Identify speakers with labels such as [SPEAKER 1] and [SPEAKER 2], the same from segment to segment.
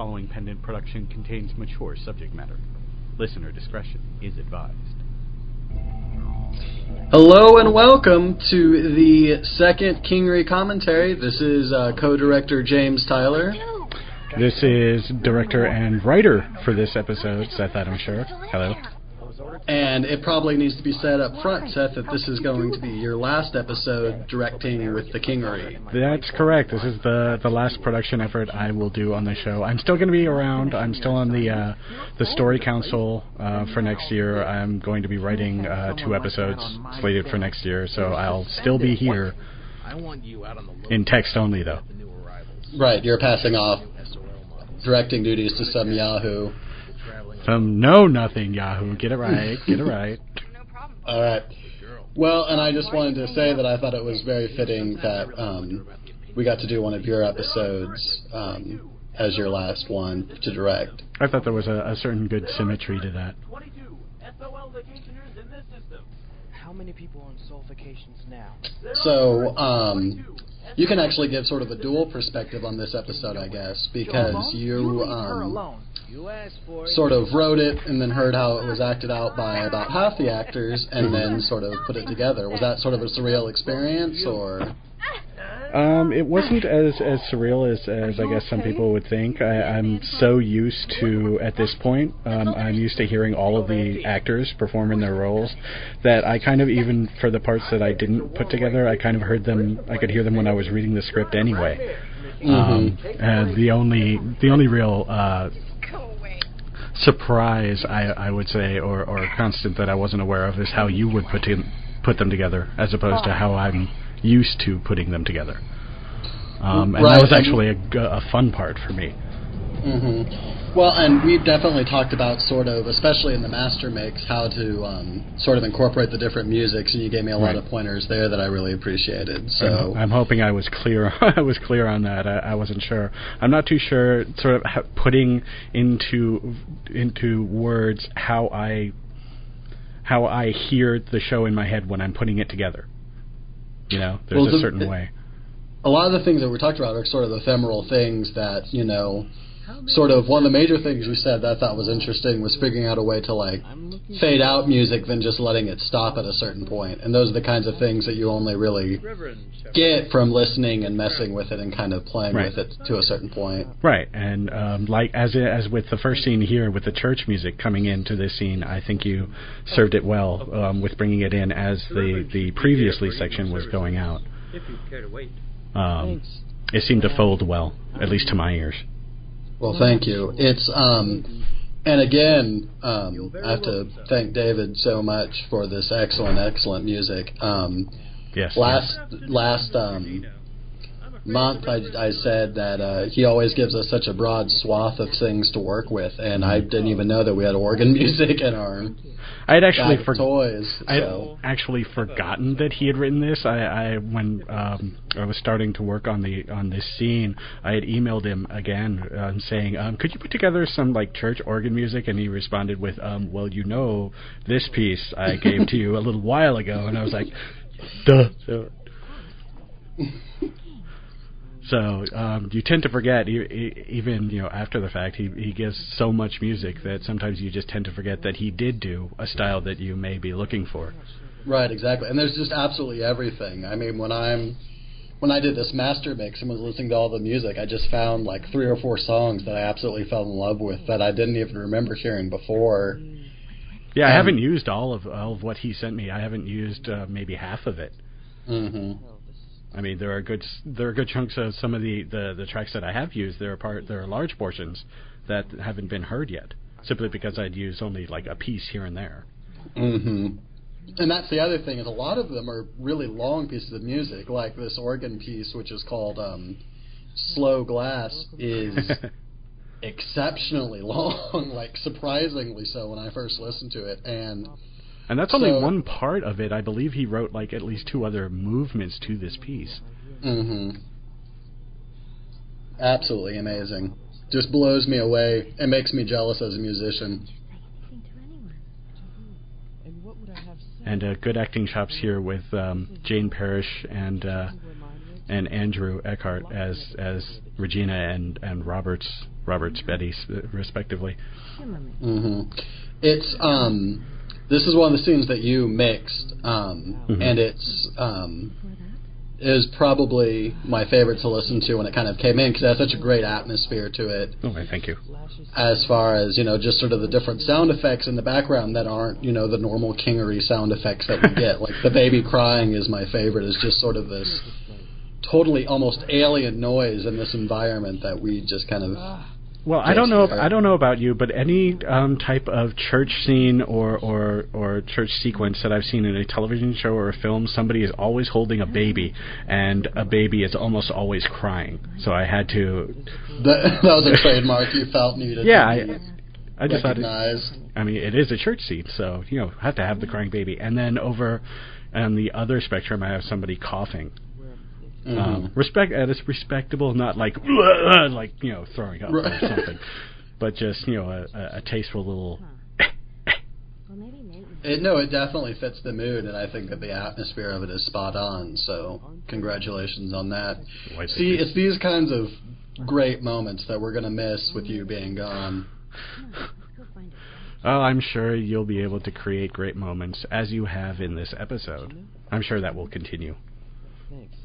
[SPEAKER 1] following pendant production contains mature subject matter. Listener discretion is advised.
[SPEAKER 2] Hello and welcome to the second Kingery commentary. This is uh, co-director James Tyler.
[SPEAKER 1] This is director and writer for this episode, Seth Adam Sher. Hello.
[SPEAKER 2] And it probably needs to be said up front, Seth, that this is going to be your last episode directing with the Kingery.
[SPEAKER 1] That's correct. This is the the last production effort I will do on the show. I'm still going to be around. I'm still on the uh, the story council uh, for next year. I'm going to be writing uh, two episodes slated for next year, so I'll still be here. In text only, though.
[SPEAKER 2] Right, you're passing off directing duties to some Yahoo.
[SPEAKER 1] Some know nothing Yahoo. Get it right. Get it right.
[SPEAKER 2] All right. Well, and I just wanted to say that I thought it was very fitting that um, we got to do one of your episodes um, as your last one to direct.
[SPEAKER 1] I thought there was a, a certain good symmetry to that.
[SPEAKER 3] How many people are on Soul vacations now?
[SPEAKER 2] So um, you can actually give sort of a dual perspective on this episode, I guess, because you um, sort of wrote it and then heard how it was acted out by about half the actors and then sort of put it together. Was that sort of a surreal experience or?
[SPEAKER 1] Um, it wasn't as as surreal as as I guess some people would think. I, I'm so used to at this point. Um, I'm used to hearing all of the actors perform in their roles that I kind of even for the parts that I didn't put together, I kind of heard them. I could hear them when I was reading the script anyway. Um, and the only the only real uh, surprise I, I would say or, or constant that I wasn't aware of is how you would put in, put them together as opposed to how I'm used to putting them together. Um, and
[SPEAKER 2] Right,
[SPEAKER 1] that was actually a fun part for me.
[SPEAKER 2] hmm Well, and we've definitely talked about sort of, especially in the master mix, how to um, sort of incorporate the different musics, and you gave me a lot
[SPEAKER 1] Right.
[SPEAKER 2] of pointers there that I really appreciated. So
[SPEAKER 1] I'm, hoping I was clear. I was clear on that. I, I wasn't sure. I'm not too sure. Sort of putting into into words how I how I hear the show in my head when I'm putting it together. You know, there's
[SPEAKER 2] Well,
[SPEAKER 1] a
[SPEAKER 2] the-
[SPEAKER 1] certain way.
[SPEAKER 2] a lot of the things that we talked about are sort of ephemeral things that you know sort of one of the major things you said that I thought was interesting was figuring out a way to like fade out music than just letting it stop at a certain point. point and those are the kinds of things that you only really get from listening and messing with it and kind of playing
[SPEAKER 1] Right.
[SPEAKER 2] with it to a certain point
[SPEAKER 1] Right, and um, like as as with the first scene here with the church music coming into this scene, I think you served it well um, with bringing it in as the the previously section was going out.
[SPEAKER 4] If you care to wait.
[SPEAKER 1] Um, it seemed to fold well, at least to my ears.
[SPEAKER 2] Well thank you it's um and again um I have to thank David so much for this excellent excellent music um
[SPEAKER 1] Yes.
[SPEAKER 2] last last um month I, I said that uh, he always gives us such a broad swath of things to work with, and I didn't even know that we had organ music in our
[SPEAKER 1] I had actually for,
[SPEAKER 2] toys.
[SPEAKER 1] I had
[SPEAKER 2] So
[SPEAKER 1] actually forgotten that he had written this. I, I when um, I was starting to work on the on this scene, I had emailed him again um, saying, um, "Could you put together some like church organ music?" And he responded with, um, "Well, you know, this piece I gave to you a little while ago," and I was like, "Duh." So, so um, you tend to forget, even you know after the fact. He he gives so much music that sometimes you just tend to forget that he did do a style that you may be looking for.
[SPEAKER 2] right, exactly. And there's just absolutely everything. I mean, when I'm when I did this master mix and was listening to all the music, I just found like three or four songs that I absolutely fell in love with that I didn't even remember hearing before.
[SPEAKER 1] Yeah, I haven't used all of all of what he sent me. I haven't used uh, maybe half of it.
[SPEAKER 2] hmm
[SPEAKER 1] I mean, there are good s- there are good chunks of some of the, the, the tracks that I have used. There are part there are large portions that haven't been heard yet, simply because I'd use only like a piece here and there.
[SPEAKER 2] hmm And that's the other thing is a lot of them are really long pieces of music, like this organ piece, which is called um, "Slow Glass," is exceptionally long, like surprisingly so when I first listened to it. And
[SPEAKER 1] And that's only one part of it. I believe he wrote like at least two other movements to this piece.
[SPEAKER 2] hmm absolutely amazing, just blows me away. It makes me jealous as a musician.
[SPEAKER 3] And what would I have said?
[SPEAKER 1] And uh, good acting chops here with um, Jane Parrish and uh, and Andrew Eckhart as as Regina and and Robert's Robert Spetty, respectively.
[SPEAKER 2] Mm-hmm. It's um, this is one of the scenes that you mixed, um,
[SPEAKER 1] Mhm.
[SPEAKER 2] and it's um, is probably my favorite to listen to when it kind of came in because it has such a great atmosphere to it.
[SPEAKER 1] Oh, I thank you.
[SPEAKER 2] As far as you know, just sort of the different sound effects in the background that aren't you know the normal kingery sound effects that we get. like the baby crying is my favorite. Is just sort of this totally almost alien noise in this environment that we just kind of
[SPEAKER 1] Well, I don't know. I don't know about you, but any um, type of church scene or, or or church sequence that I've seen in a television show or a film, somebody is always holding a baby, and a baby is almost always crying. So I had to.
[SPEAKER 2] that, that was a trademark you felt needed.
[SPEAKER 1] Yeah, I, I just thought. It. I mean, it is a church scene, so you know, have to have the crying baby. And then over on the other spectrum, I have somebody coughing.
[SPEAKER 2] Mhm.
[SPEAKER 1] Um, respect at it's respectable, not like like you know throwing up or something, but just you know a, a, a tasteful little.
[SPEAKER 2] It, no, it definitely fits the mood, and I think that the atmosphere of it is spot on. So, congratulations on that.
[SPEAKER 1] Why,
[SPEAKER 2] See, it's these kinds of great moments that we're gonna miss with you being gone.
[SPEAKER 1] Oh, I'm sure you'll be able to create great moments as you have in this episode. I'm sure that will continue.
[SPEAKER 3] Thanks for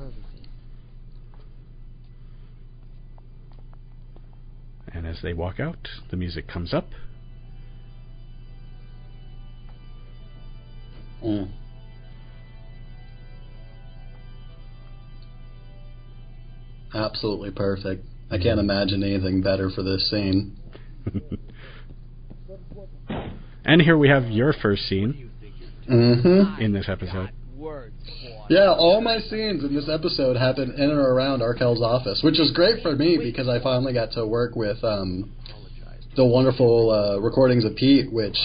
[SPEAKER 3] everything.
[SPEAKER 1] And as they walk out, the music comes up.
[SPEAKER 2] Mm. Absolutely perfect. I can't imagine anything better for this scene.
[SPEAKER 1] and here we have your first scene
[SPEAKER 2] hmm
[SPEAKER 1] in this episode.
[SPEAKER 3] Words, boy.
[SPEAKER 2] Yeah, all my scenes in this episode happen in and around Arkell's office, which is great for me because I finally got to work with um, the wonderful uh, recordings of Pete, which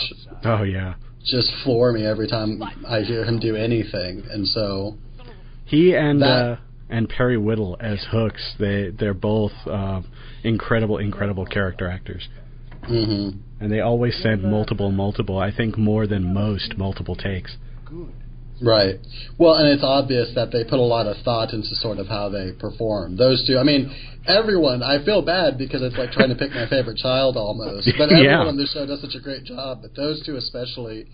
[SPEAKER 1] Oh yeah,
[SPEAKER 2] just floor me every time I hear him do anything. And so,
[SPEAKER 1] he and
[SPEAKER 2] That-
[SPEAKER 1] uh, and Perry Whittle as Hooks. They they're both uh, incredible, incredible character actors,
[SPEAKER 2] hmm
[SPEAKER 1] and they always send multiple, multiple. I think more than most multiple takes.
[SPEAKER 2] Right. Well, and it's obvious that they put a lot of thought into sort of how they perform. Those two, I mean, everyone. I feel bad because it's like trying to pick my favorite child almost. But everyone
[SPEAKER 1] Yeah.
[SPEAKER 2] on this show does such a great job. But those two especially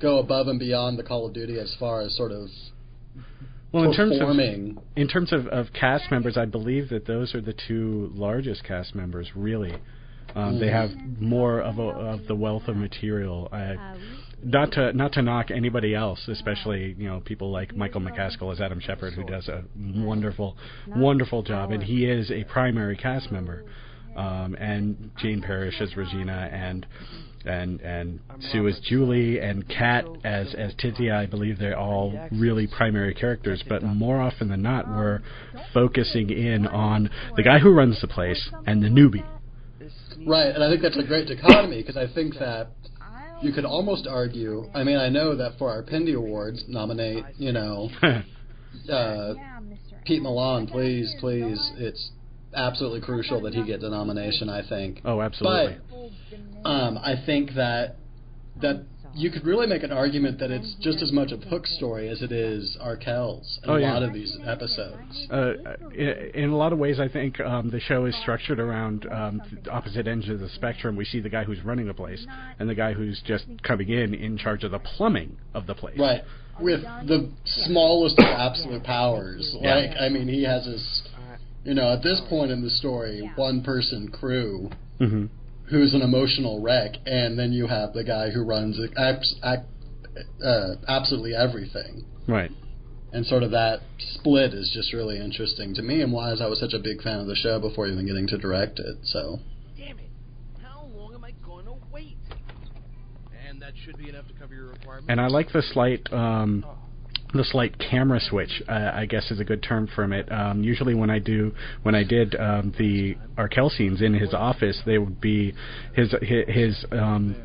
[SPEAKER 2] go above and beyond the Call of Duty as far as sort of
[SPEAKER 1] Well, in terms of
[SPEAKER 2] performing.
[SPEAKER 1] in terms of, of cast members, I believe that those are the two largest cast members. Really, um, they have more of a, of the wealth of material. I, not to not to knock anybody else, especially you know people like Michael McCaskill as Adam Shepard, who does a wonderful, wonderful job, and he is a primary cast member. Um, and Jane Parrish as Regina, and and and Sue as Julie, and Kat as as Tizia. I believe they're all really primary characters, but more often than not, we're focusing in on the guy who runs the place and the newbie.
[SPEAKER 2] Right, and I think that's a great dichotomy because I think that you could almost argue. I mean, I know that for our Pindy Awards, nominate you know uh, Pete Milan, please, please. It's absolutely crucial that he get the nomination. I think.
[SPEAKER 1] oh, absolutely.
[SPEAKER 2] But um, I think that that you could really make an argument that it's just as much a Hook story as it is Arkell's in
[SPEAKER 1] Oh,
[SPEAKER 2] a
[SPEAKER 1] yeah.
[SPEAKER 2] lot of these episodes.
[SPEAKER 1] uh, in a lot of ways, I think um, the show is structured around um, the opposite ends of the spectrum. We see the guy who's running the place and the guy who's just coming in in charge of the plumbing of the place.
[SPEAKER 2] Right. With the smallest of absolute powers.
[SPEAKER 1] Yeah.
[SPEAKER 2] Like, I mean, he has his, you know, at this point in the story, one person crew
[SPEAKER 1] hmm
[SPEAKER 2] who's an emotional wreck, and then you have the guy who runs abs- ac- uh, absolutely everything.
[SPEAKER 1] Right.
[SPEAKER 2] And sort of that split is just really interesting to me, and why is I was such a big fan of the show before even getting to direct it. So,
[SPEAKER 4] Damn it! How long am I going to wait? And that should be enough to cover your requirements.
[SPEAKER 1] And I like the slight. Um, the slight camera switch, uh, I guess, is a good term for it. Um, usually, when I do, when I did um, the Arkell scenes in his office, they would be his his, his um,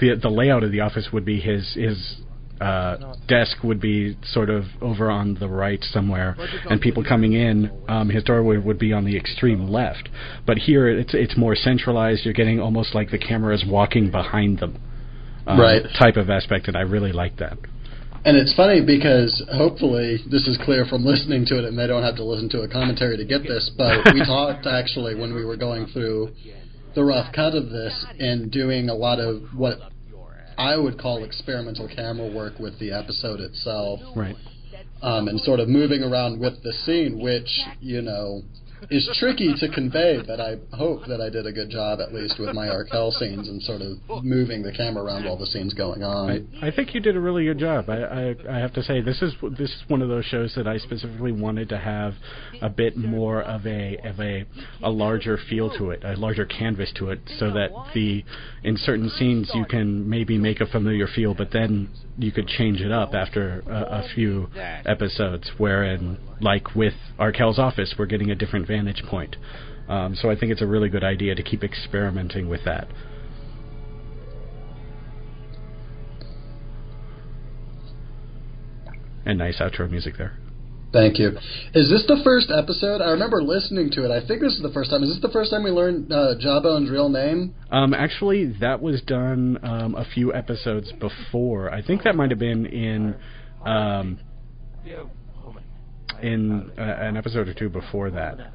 [SPEAKER 1] the the layout of the office would be his his uh, desk would be sort of over on the right somewhere, and people coming in, um, his doorway would be on the extreme left. But here, it's it's more centralized. You're getting almost like the camera is walking behind them, um,
[SPEAKER 2] Right.
[SPEAKER 1] Type of aspect, and I really like that.
[SPEAKER 2] And it's funny because hopefully this is clear from listening to it, and they don't have to listen to a commentary to get this. But we talked actually when we were going through the rough cut of this and doing a lot of what I would call experimental camera work with the episode itself.
[SPEAKER 1] Right.
[SPEAKER 2] Um, and sort of moving around with the scene, which, you know, is tricky to convey, but I hope that I did a good job, at least with my Arkell scenes and sort of moving the camera around while the scene's going on.
[SPEAKER 1] I, I think you did a really good job. I, I I have to say this is this is one of those shows that I specifically wanted to have a bit more of a of a a larger feel to it, a larger canvas to it, so that the in certain scenes you can maybe make a familiar feel, but then you could change it up after a, a few episodes. Wherein, like with Arkell's office, we're getting a different vantage point. Um, so I think it's a really good idea to keep experimenting with that. And nice outro music there.
[SPEAKER 2] Thank you. Is this the first episode? I remember listening to it. I think this is the first time. Is this the first time we learned uh, Jawbone's real name?
[SPEAKER 1] Um, actually, that was done um, a few episodes before. I think that might have been in um, in uh, an episode or two before that.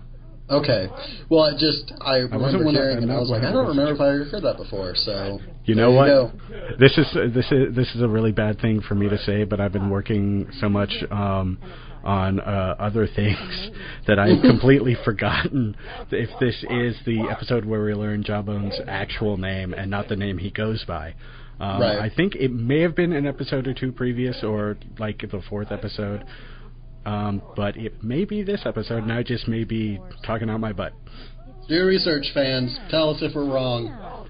[SPEAKER 2] Okay. Well, I just I
[SPEAKER 1] wasn't
[SPEAKER 2] remember hearing it. and I was like, I don't remember if I ever heard that before. So
[SPEAKER 1] You know what?
[SPEAKER 2] go.
[SPEAKER 1] This is this is this is a really bad thing for me to say, but I've been working so much um, on uh, other things that I've completely forgotten if this is the episode where we learn Jawbone's actual name and not the name he goes by. Um,
[SPEAKER 2] Right.
[SPEAKER 1] I think it may have been an episode or two previous, or like the fourth episode. Um, but it may be this episode, and I just may be talking out my butt.
[SPEAKER 2] Do your research, fans. Tell us if we're wrong.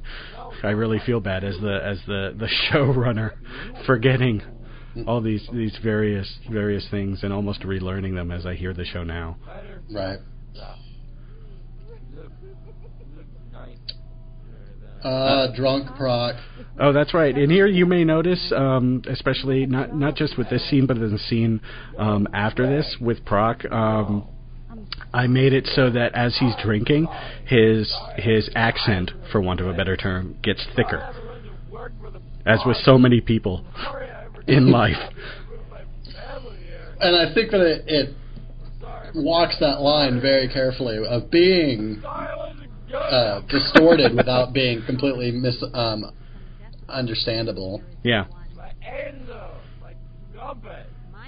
[SPEAKER 1] I really feel bad as the as the the showrunner forgetting all these these various various things and almost relearning them as I hear the show now.
[SPEAKER 2] Right. Uh, drunk proc.
[SPEAKER 1] Oh, that's right. And here, you may notice, um, especially not not just with this scene, but in the scene um, after this with Proc. Um, I made it so that as he's drinking, his his accent, for want of a better term, gets thicker. As with so many people in life.
[SPEAKER 2] And I think that it, it walks that line very carefully of being uh, distorted without being completely mis um, understandable.
[SPEAKER 1] Yeah.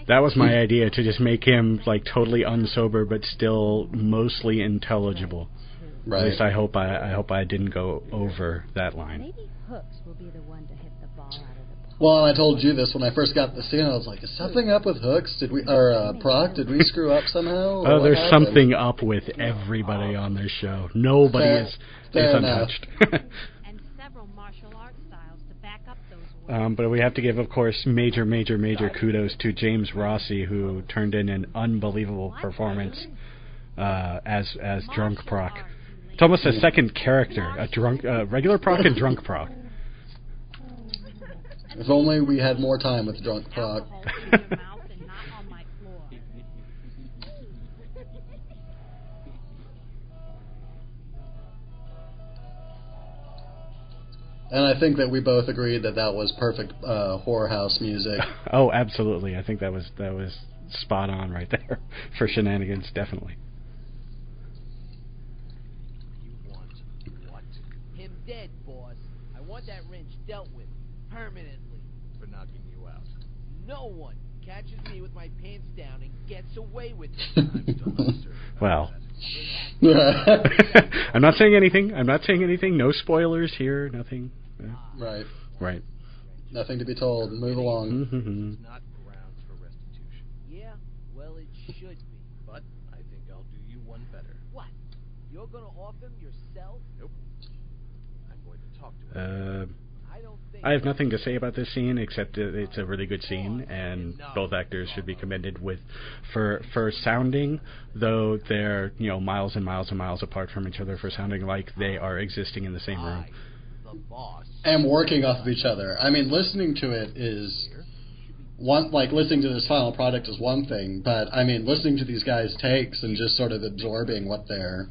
[SPEAKER 1] That was my idea to just make him like totally unsober but still mostly intelligible. At least I hope I, I hope I didn't go over that line.
[SPEAKER 5] Maybe Hooks will be the one to hit the ball
[SPEAKER 2] Well, and I told you this when I first got the scene. I was like, "Is something up with Hooks? Did we or uh, Proc? Did we screw up somehow?"
[SPEAKER 1] Oh,
[SPEAKER 2] what
[SPEAKER 1] there's
[SPEAKER 2] happened?"
[SPEAKER 1] something up with everybody on this show. Nobody
[SPEAKER 2] Fair-
[SPEAKER 1] is is
[SPEAKER 2] fair enough.
[SPEAKER 1] untouched.
[SPEAKER 5] And several martial arts styles to back up those words.
[SPEAKER 1] Um, but we have to give, of course, major, major, major kudos to James Rossi, who turned in an unbelievable performance uh, as as drunk proc. It's almost a second character, a drunk, uh, regular proc and drunk proc.
[SPEAKER 2] If only we had more time with drunk Proc.
[SPEAKER 5] Alcohol in your mouth and not on my floor.
[SPEAKER 2] And I think that we both agreed that that was perfect uh, horror house music.
[SPEAKER 1] Oh, absolutely! I think that was that was spot on right there for shenanigans, definitely.
[SPEAKER 4] You want what?
[SPEAKER 3] Him dead, boss. I want that wrench dealt with permanently.
[SPEAKER 4] For knocking you out.
[SPEAKER 3] No one catches me with my pants down and gets away with it.
[SPEAKER 4] I'm still not certain about
[SPEAKER 1] Well. I'm not saying anything. I'm not saying anything. No spoilers here. Nothing. Uh,
[SPEAKER 2] right.
[SPEAKER 1] right.
[SPEAKER 2] Nothing to be told. Move along.
[SPEAKER 1] Mhm.
[SPEAKER 4] Not grounds for restitution.
[SPEAKER 3] Yeah, well, it should be.
[SPEAKER 4] But I think I'll do you one better.
[SPEAKER 3] What? You're gonna off him yourself?
[SPEAKER 4] Nope. I'm going to talk to him.
[SPEAKER 1] Uh,
[SPEAKER 3] I
[SPEAKER 1] have nothing to say about this scene except it's a really good scene, and both actors should be commended with for for sounding, though they're you know miles and miles and miles apart from each other, for sounding like they are existing in the same room.
[SPEAKER 2] And working off of each other. I mean, listening to it is one like listening to this final product is one thing, but I mean, listening to these guys' takes and just sort of absorbing what they're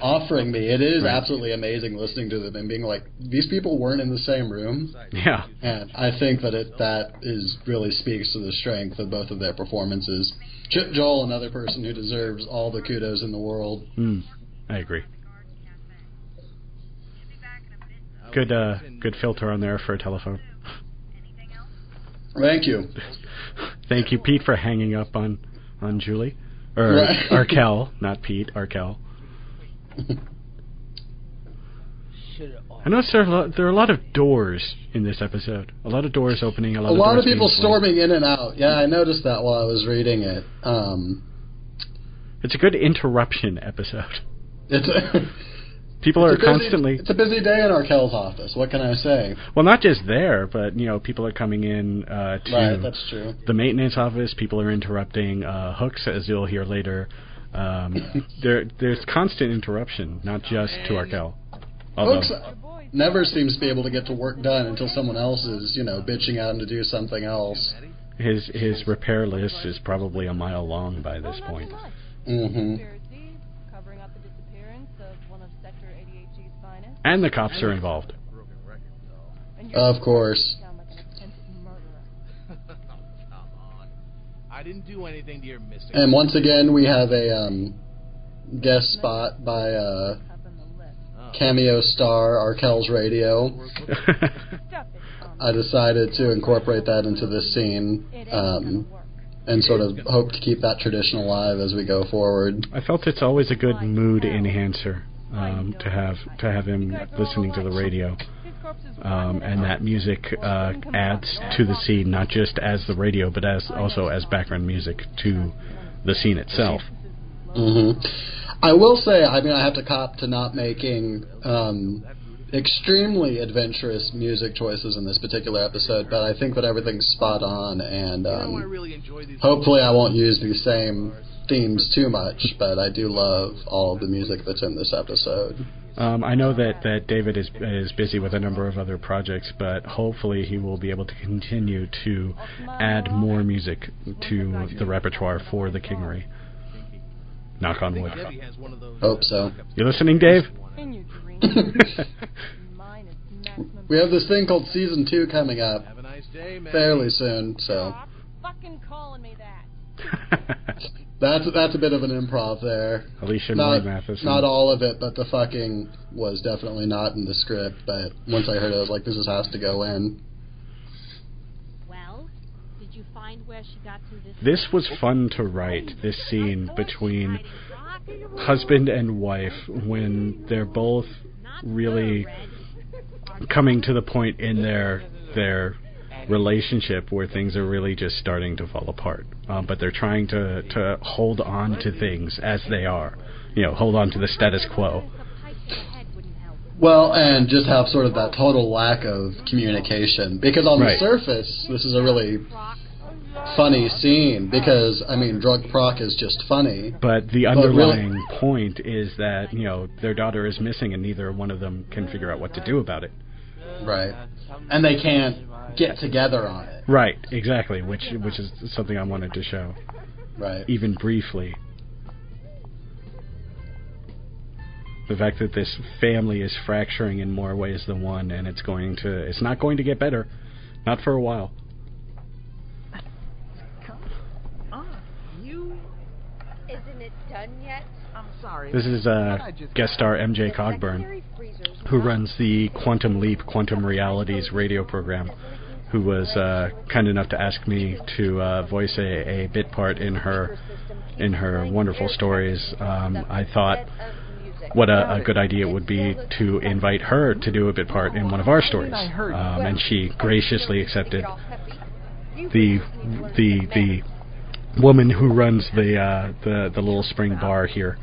[SPEAKER 2] offering me. It is
[SPEAKER 1] Right.
[SPEAKER 2] absolutely amazing listening to them and being like, these people weren't in the same room.
[SPEAKER 1] Yeah.
[SPEAKER 2] And I think that it that is really speaks to the strength of both of their performances. Chip Joel, another person who deserves all the kudos in the world.
[SPEAKER 1] Mm, I agree. Good, uh, good filter on there for a telephone.
[SPEAKER 2] Thank you.
[SPEAKER 1] Thank you, Pete, for hanging up on on Julie or
[SPEAKER 2] Right.
[SPEAKER 1] Arkel, not Pete, Arkel. I noticed there are, a lot, there are a lot of doors in this episode. A lot of doors opening. A lot,
[SPEAKER 2] A lot of people storming in and out. Yeah, I noticed that while I was reading it. Um,
[SPEAKER 1] It's a good interruption episode.
[SPEAKER 2] it's a,
[SPEAKER 1] People
[SPEAKER 2] it's
[SPEAKER 1] are
[SPEAKER 2] a busy,
[SPEAKER 1] constantly
[SPEAKER 2] It's a busy day in Arkel's office. What can I say?
[SPEAKER 1] well, not just there, but you know, people are coming in uh, to
[SPEAKER 2] Right, that's true.
[SPEAKER 1] the maintenance office. People are interrupting uh, hooks, as you'll hear later. Um, there, there's constant interruption, not just to Arkel. Although,
[SPEAKER 2] Hooks never seems to be able to get to work done until someone else is, you know, bitching out to do something else.
[SPEAKER 1] his his repair list is probably a mile long by this point.
[SPEAKER 2] hmm
[SPEAKER 6] Conspiracy, covering up the disappearance of one of Sector 88G's finest.
[SPEAKER 1] And the cops are involved.
[SPEAKER 4] Broken record, though.
[SPEAKER 6] And you're
[SPEAKER 2] Of course.
[SPEAKER 6] sound like an attempted murderer.
[SPEAKER 4] oh, come on. I didn't do anything to your missing.
[SPEAKER 2] And once again, we have a um, guest spot by uh,
[SPEAKER 6] Up in the list.
[SPEAKER 2] Cameo star Arkel's Radio.
[SPEAKER 6] Stuff it.
[SPEAKER 2] I decided to incorporate that into this scene um, and sort of hope to keep that tradition alive as we go forward.
[SPEAKER 1] I felt it's always a good mood enhancer um, to have to have him listening to the radio,
[SPEAKER 6] His corpse is
[SPEAKER 1] um, and that music uh, adds to the scene not just as the radio, but as also as background music to the scene itself.
[SPEAKER 2] hmm I will say, I mean, I have to cop to not making um, extremely adventurous music choices in this particular episode, but I think that everything's spot on, and um, hopefully I won't use the same themes too much, but I do love all the music that's in this episode.
[SPEAKER 1] Um, I know that, that David is is busy with a number of other projects, but hopefully he will be able to continue to add more music to the repertoire for the Kingery. Knock on wood.
[SPEAKER 4] Debbie has one of those.
[SPEAKER 2] Hope so.
[SPEAKER 1] You listening, Dave?
[SPEAKER 6] In your dreams. Mine is maximum.
[SPEAKER 2] We have this thing called season two coming up
[SPEAKER 4] Have a nice day, man.
[SPEAKER 2] fairly soon, so
[SPEAKER 6] Stop fucking calling me that.
[SPEAKER 2] that's that's a bit of an improv there.
[SPEAKER 1] Alicia Marie
[SPEAKER 2] Not,
[SPEAKER 1] Matheson.
[SPEAKER 2] not all of it, but the fucking was definitely not in the script. But once I heard it, I was like, this is, has to go in.
[SPEAKER 5] Well, did you find where she got to this?
[SPEAKER 1] This was fun to write, oh, this scene between husband and wife when they're both really coming to the point in their their relationship where things are really just starting to fall apart. Um, but they're trying to to hold on to things as they are. You know, hold on to the status quo.
[SPEAKER 2] Well, and just have sort of that total lack of communication. Because on
[SPEAKER 1] Right.
[SPEAKER 2] the surface, this is a really funny scene. Because I mean, drug proc is just funny.
[SPEAKER 1] But the
[SPEAKER 2] But really-
[SPEAKER 1] underlying point is that, you know, their daughter is missing and neither one of them can figure out what to do about it.
[SPEAKER 2] Right. And they can't get together on it.
[SPEAKER 1] Right, exactly, which which is something I wanted to show,
[SPEAKER 2] Right.
[SPEAKER 1] even briefly. The fact that this family is fracturing in more ways than one, and it's going to, it's not going to get better, not for a while.
[SPEAKER 7] You?
[SPEAKER 8] Isn't it done yet?
[SPEAKER 7] I'm sorry.
[SPEAKER 1] This is uh, guest star MJ Cogburn, who runs the Quantum Leap Quantum Realities radio program, who was uh, kind enough to ask me to uh, voice a, a bit part in her in her wonderful stories. Um, I thought what a, a good idea it would be to invite her to do a bit part in one of our stories, um, and she graciously accepted. The the the woman who runs the uh, the the little spring bar here.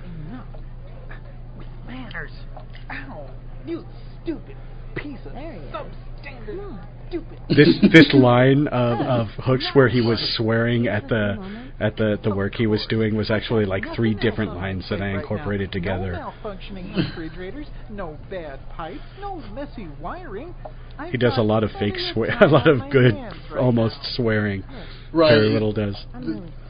[SPEAKER 7] You stupid piece of
[SPEAKER 5] There you are.
[SPEAKER 7] substandard,
[SPEAKER 5] Come on.
[SPEAKER 7] stupid.
[SPEAKER 1] this this line of, of Hooks where he was swearing at the at the the work he was doing was actually like three different lines that I incorporated together.
[SPEAKER 7] No malfunctioning refrigerators, no bad pipes, no messy wiring.
[SPEAKER 1] He does a lot of fake swear, a lot of good, almost swearing.
[SPEAKER 2] Right.
[SPEAKER 1] Very little does.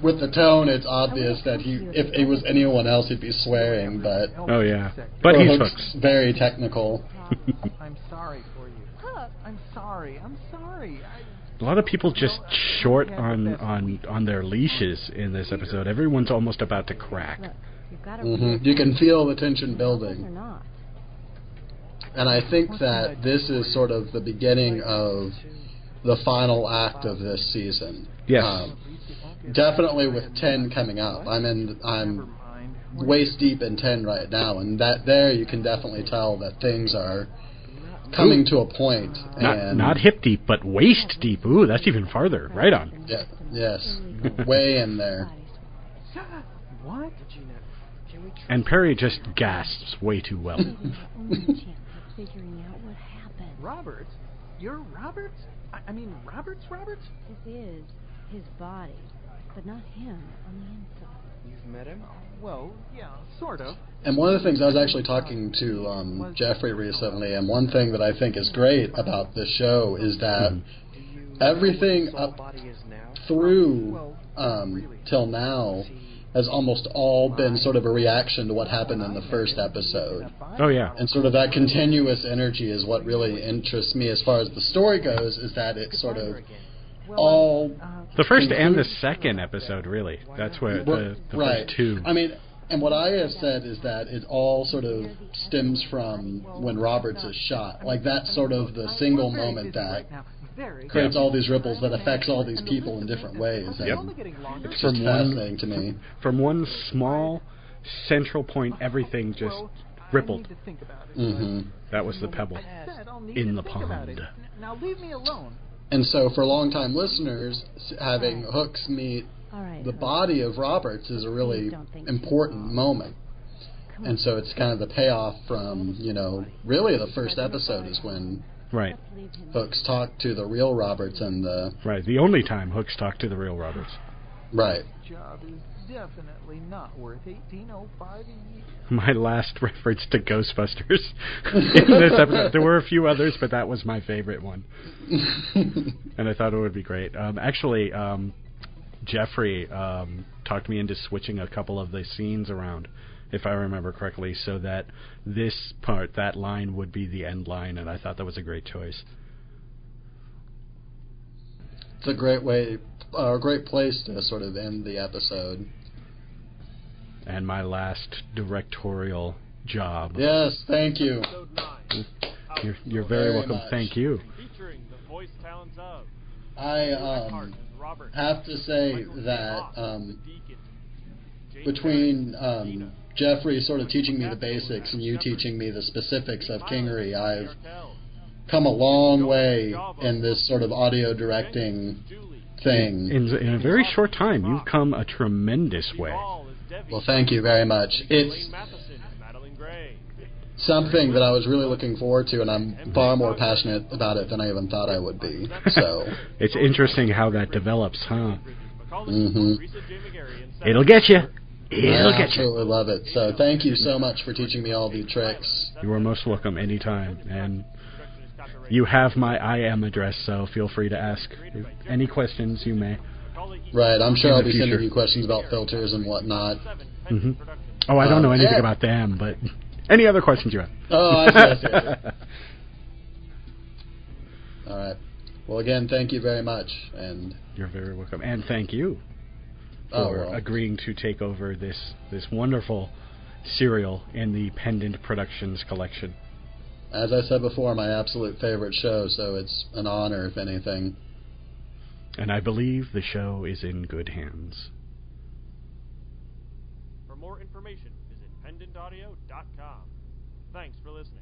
[SPEAKER 2] With the tone, it's obvious that he, if it was anyone else, he'd be swearing. But
[SPEAKER 1] Oh, oh yeah, but
[SPEAKER 2] for
[SPEAKER 1] he's
[SPEAKER 2] Hook's
[SPEAKER 1] Hooks.
[SPEAKER 2] very technical.
[SPEAKER 7] I'm sorry for you. I'm sorry. I'm sorry. I,
[SPEAKER 1] A lot of people just short on on on their leashes in this episode. Everyone's almost about to crack.
[SPEAKER 5] Look, you've got to
[SPEAKER 2] hmm You can feel the tension building. And I think that this is sort of the beginning of the final act of this season.
[SPEAKER 1] Yes.
[SPEAKER 2] Um, definitely with 10 coming up. I'm in, I'm waist deep in 10 right now, and that there you can definitely tell that things are coming to a point.
[SPEAKER 1] Not
[SPEAKER 2] and
[SPEAKER 1] not hip deep, but waist deep. Ooh, that's even farther. Right on.
[SPEAKER 2] Yeah, yes, way in there.
[SPEAKER 7] What?
[SPEAKER 1] And Perry just gasps way too well.
[SPEAKER 5] Only chance of figuring out what happened.
[SPEAKER 7] Roberts? You're Roberts? I, I mean, Roberts Roberts?
[SPEAKER 5] This is his body, but not him on the inside.
[SPEAKER 3] You've met him?
[SPEAKER 7] Well, yeah, sort of.
[SPEAKER 2] And one of the things I was actually talking to um, Jeffrey recently, and one thing that I think is great about this show is that everything up
[SPEAKER 3] body is now?
[SPEAKER 2] through um, till now has almost all been sort of a reaction to what happened in the first episode.
[SPEAKER 1] Oh yeah.
[SPEAKER 2] And sort of that continuous energy is what really interests me as far as the story goes, is that it's sort of all
[SPEAKER 1] The first and the second episode, really. That's where the, the
[SPEAKER 2] right.
[SPEAKER 1] first two.
[SPEAKER 2] I mean, and what I have said is that it all sort of stems from when Roberts is shot. Like that's sort of the single moment that creates all these ripples that affects all these people in different ways. And
[SPEAKER 1] Yep.
[SPEAKER 2] It's just
[SPEAKER 1] From one-
[SPEAKER 2] fascinating to me.
[SPEAKER 1] From one small central point, everything just rippled.
[SPEAKER 7] to think about it.
[SPEAKER 2] hmm
[SPEAKER 1] That was the pebble
[SPEAKER 7] I said I'll need
[SPEAKER 1] in the
[SPEAKER 7] think about it.
[SPEAKER 1] pond.
[SPEAKER 7] Now leave me alone.
[SPEAKER 2] And so, for long-time listeners, s- having Hooks meet
[SPEAKER 5] All right.
[SPEAKER 2] the
[SPEAKER 5] Hook.
[SPEAKER 2] body of Roberts is a really
[SPEAKER 5] Please so.
[SPEAKER 2] important moment.
[SPEAKER 5] Come
[SPEAKER 2] And
[SPEAKER 5] on.
[SPEAKER 2] so it's kind of the payoff from, you know, really the first episode is when
[SPEAKER 1] Right.
[SPEAKER 5] Let's leave him.
[SPEAKER 2] Hooks talked to the real Roberts and the
[SPEAKER 1] Right. The only time Hooks talked to the real Roberts.
[SPEAKER 2] right.
[SPEAKER 7] Job is definitely not worth 1805 a year.
[SPEAKER 1] My last reference to Ghostbusters in this episode. There were a few others, but that was my favorite one. and I thought it would be great. Um, actually, um, Jeffrey um, talked me into switching a couple of the scenes around, if I remember correctly, so that this part, that line, would be the end line, and I thought that was a great choice.
[SPEAKER 2] It's a great way, a great place to sort of end the episode.
[SPEAKER 1] And my last directorial job.
[SPEAKER 2] Yes, thank you.
[SPEAKER 1] You're, you're very,
[SPEAKER 2] Very
[SPEAKER 1] welcome.
[SPEAKER 2] much.
[SPEAKER 1] Thank you.
[SPEAKER 9] Featuring the voice talents of
[SPEAKER 2] I um, have to say that um, between um, Jeffrey sort of teaching me the basics and you teaching me the specifics of Kingery, I've come a long way in this sort of audio directing thing.
[SPEAKER 1] In, in a very short time, you've come a tremendous way.
[SPEAKER 2] Well, thank you very much. It's something that I was really looking forward to, and I'm far more passionate about it than I even thought I would be. So,
[SPEAKER 1] It's interesting how that develops, huh?
[SPEAKER 2] hmm
[SPEAKER 1] It'll get you. It'll get you.
[SPEAKER 2] I absolutely love it. So, thank you so much for teaching me all the tricks.
[SPEAKER 1] You are most welcome anytime. And you have my I am address, so feel free to ask any questions you may.
[SPEAKER 2] Right, I'm sure I'll be sending you questions about filters and whatnot.
[SPEAKER 1] hmm Oh, I don't know
[SPEAKER 2] Um,
[SPEAKER 1] anything
[SPEAKER 2] yeah.
[SPEAKER 1] about them, but any other questions you have?
[SPEAKER 2] Oh, I see, I see, All right. Well, again, thank you very much, and
[SPEAKER 1] You're very welcome, and thank you
[SPEAKER 2] Oh,
[SPEAKER 1] for
[SPEAKER 2] well.
[SPEAKER 1] agreeing to take over this this wonderful serial in the Pendant Productions collection.
[SPEAKER 2] As I said before, my absolute favorite show. So it's an honor, if anything.
[SPEAKER 1] And I believe the show is in good hands.
[SPEAKER 9] For more information, visit pendantaudio.com. Thanks for listening.